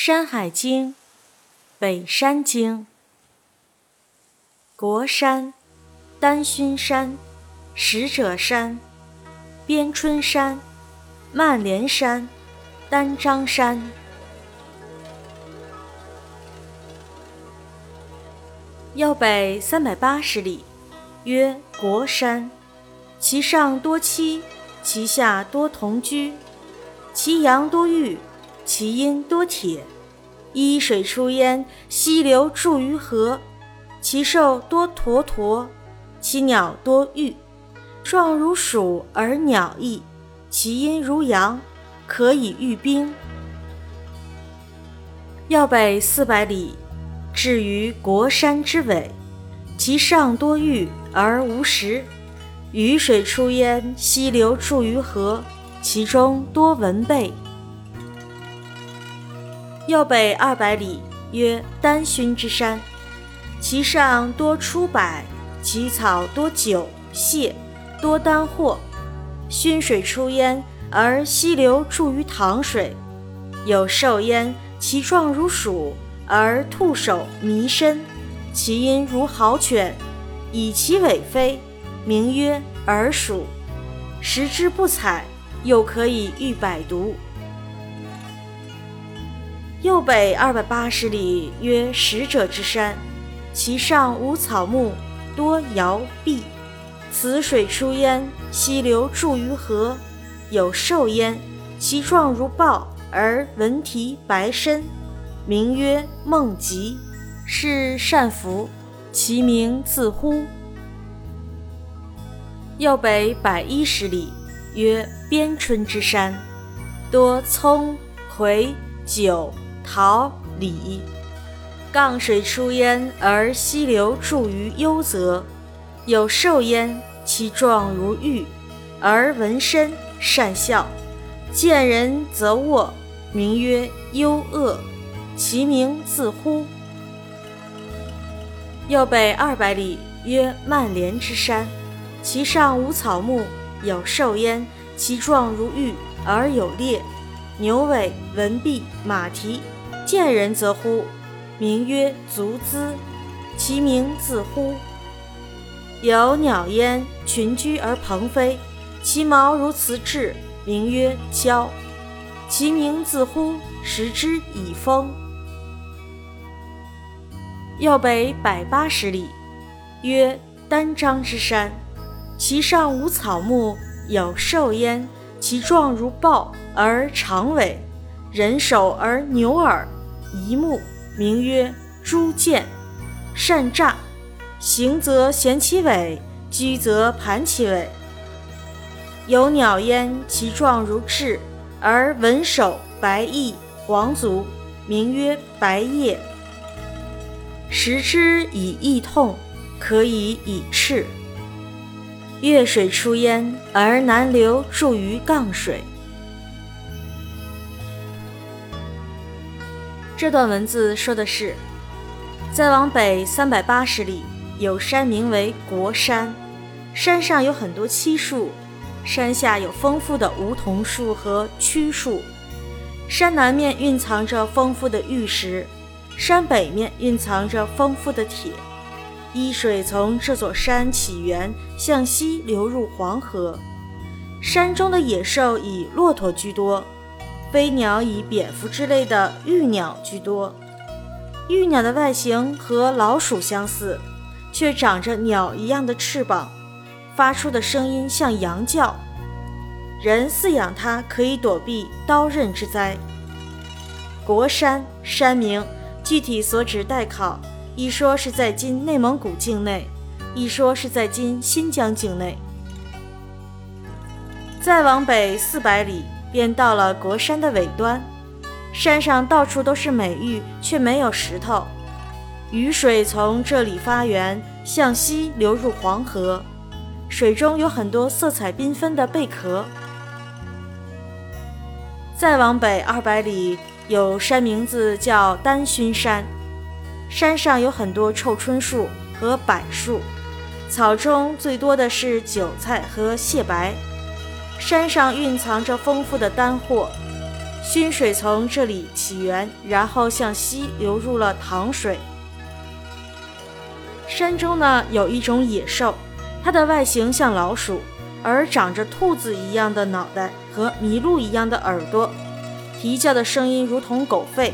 山海经·北山经：国山、丹熏山、使者山、边春山、曼连山、丹章山。要北三百八十里，曰国山。其上多栖，其下多同居，其阳多玉。其阴多铁，一水出焉，溪流注于河。其兽多驼驼，其鸟多玉，状如鼠而鸟翼。其阴如羊，可以御兵。要北四百里，至于国山之尾，其上多玉而无石。雨水出焉，溪流注于河，其中多文贝。右北二百里，曰丹熏之山，其上多出柏，其草多韭蟹，多丹货。熏水出焉，而溪流注于塘水。有兽焉，其状如鼠，而兔首弥身，其音如豪犬，以其尾飞，名曰耳鼠。食之不采，又可以御百毒。右北二百八十里，曰使者之山，其上无草木，多摇壁。此水出焉，溪流注于河。有兽焉，其状如豹，而文蹄白身，名曰孟吉，是善福。其名自呼。右北百一十里，曰边春之山，多葱、葵、韭。桃李，杠水出焉，而溪流注于幽泽。有兽焉，其状如玉，而纹身善笑，见人则卧，名曰幽恶。其名自呼。右北二百里，曰曼连之山，其上无草木，有兽焉，其状如玉，而有裂，牛尾，纹臂，马蹄。见人则呼，名曰足资，其名自呼。有鸟焉，群居而鹏飞，其毛如瓷质，名曰蛟，其名自呼，食之以风。右北百八十里，曰丹章之山，其上无草木，有兽焉，其状如豹而长尾，人首而牛耳。一目名曰朱见，善诈，行则衔其尾，居则盘其尾。有鸟焉，其状如雉，而文首白翼，黄足，名曰白叶。食之以益痛，可以以赤。越水出焉，而南流注于杠水。这段文字说的是，再往北三百八十里有山名为国山，山上有很多漆树，山下有丰富的梧桐树和曲树。山南面蕴藏着丰富的玉石，山北面蕴藏着丰富的铁。伊水从这座山起源，向西流入黄河。山中的野兽以骆驼居多。飞鸟以蝙蝠之类的玉鸟居多。玉鸟的外形和老鼠相似，却长着鸟一样的翅膀，发出的声音像羊叫。人饲养它可以躲避刀刃之灾。国山山名，具体所指待考，一说是在今内蒙古境内，一说是在今新疆境内。再往北四百里。便到了国山的尾端，山上到处都是美玉，却没有石头。雨水从这里发源，向西流入黄河，水中有很多色彩缤纷的贝壳。再往北二百里，有山名字叫丹熏山，山上有很多臭椿树和柏树，草中最多的是韭菜和蟹白。山上蕴藏着丰富的丹货，浔水从这里起源，然后向西流入了唐水。山中呢有一种野兽，它的外形像老鼠，而长着兔子一样的脑袋和麋鹿一样的耳朵，啼叫的声音如同狗吠。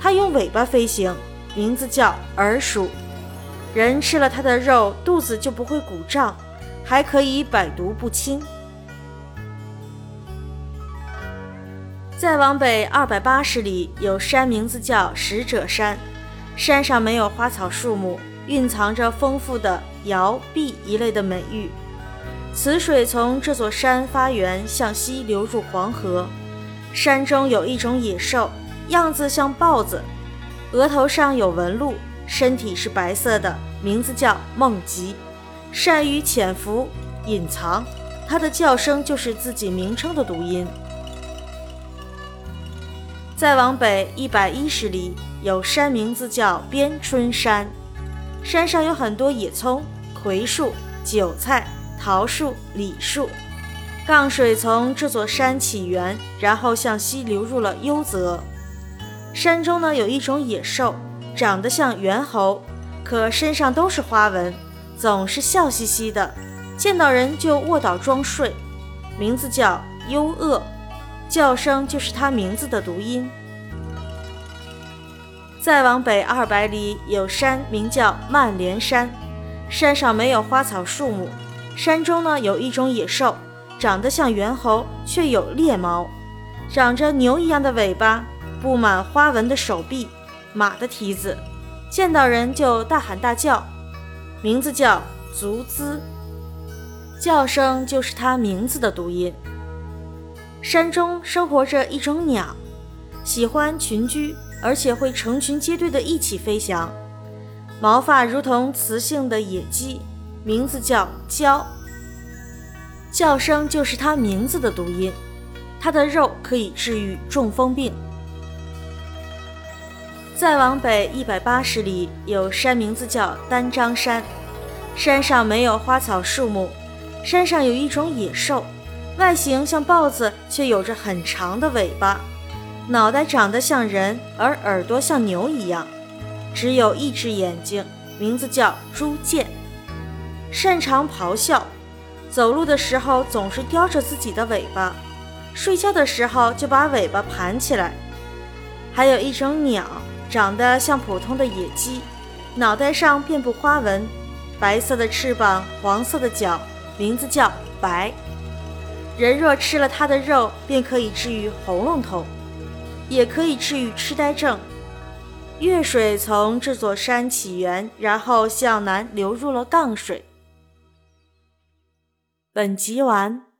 它用尾巴飞行，名字叫耳鼠。人吃了它的肉，肚子就不会鼓胀，还可以百毒不侵。再往北二百八十里，有山，名字叫使者山，山上没有花草树木。蕴藏着丰富的瑶、碧一类的美玉。此水从这座山发源，向西流入黄河。山中有一种野兽，样子像豹子，额头上有纹路，身体是白色的，名字叫梦吉，善于潜伏隐藏。它的叫声就是自己名称的读音。再往北一百一十里，有山，名字叫边春山。山上有很多野葱、葵树、韭菜、桃树、李树。杠水从这座山起源，然后向西流入了幽泽。山中呢有一种野兽，长得像猿猴，可身上都是花纹，总是笑嘻嘻的，见到人就卧倒装睡。名字叫幽恶，叫声就是它名字的读音。再往北二百里有山，名叫曼连山。山上没有花草树木，山中呢有一种野兽，长得像猿猴，却有猎毛，长着牛一样的尾巴，布满花纹的手臂，马的蹄子，见到人就大喊大叫。名字叫足姿，叫声就是它名字的读音。山中生活着一种鸟，喜欢群居。而且会成群结队的一起飞翔，毛发如同雌性的野鸡，名字叫鹪，叫声就是它名字的读音。它的肉可以治愈中风病。再往北一百八十里有山，名字叫丹张山，山上没有花草树木，山上有一种野兽，外形像豹子，却有着很长的尾巴。脑袋长得像人，而耳朵像牛一样，只有一只眼睛，名字叫朱剑，擅长咆哮，走路的时候总是叼着自己的尾巴，睡觉的时候就把尾巴盘起来。还有一种鸟，长得像普通的野鸡，脑袋上遍布花纹，白色的翅膀，黄色的脚，名字叫白。人若吃了它的肉，便可以治愈喉咙痛。也可以治愈痴呆症。月水从这座山起源，然后向南流入了杠水。本集完。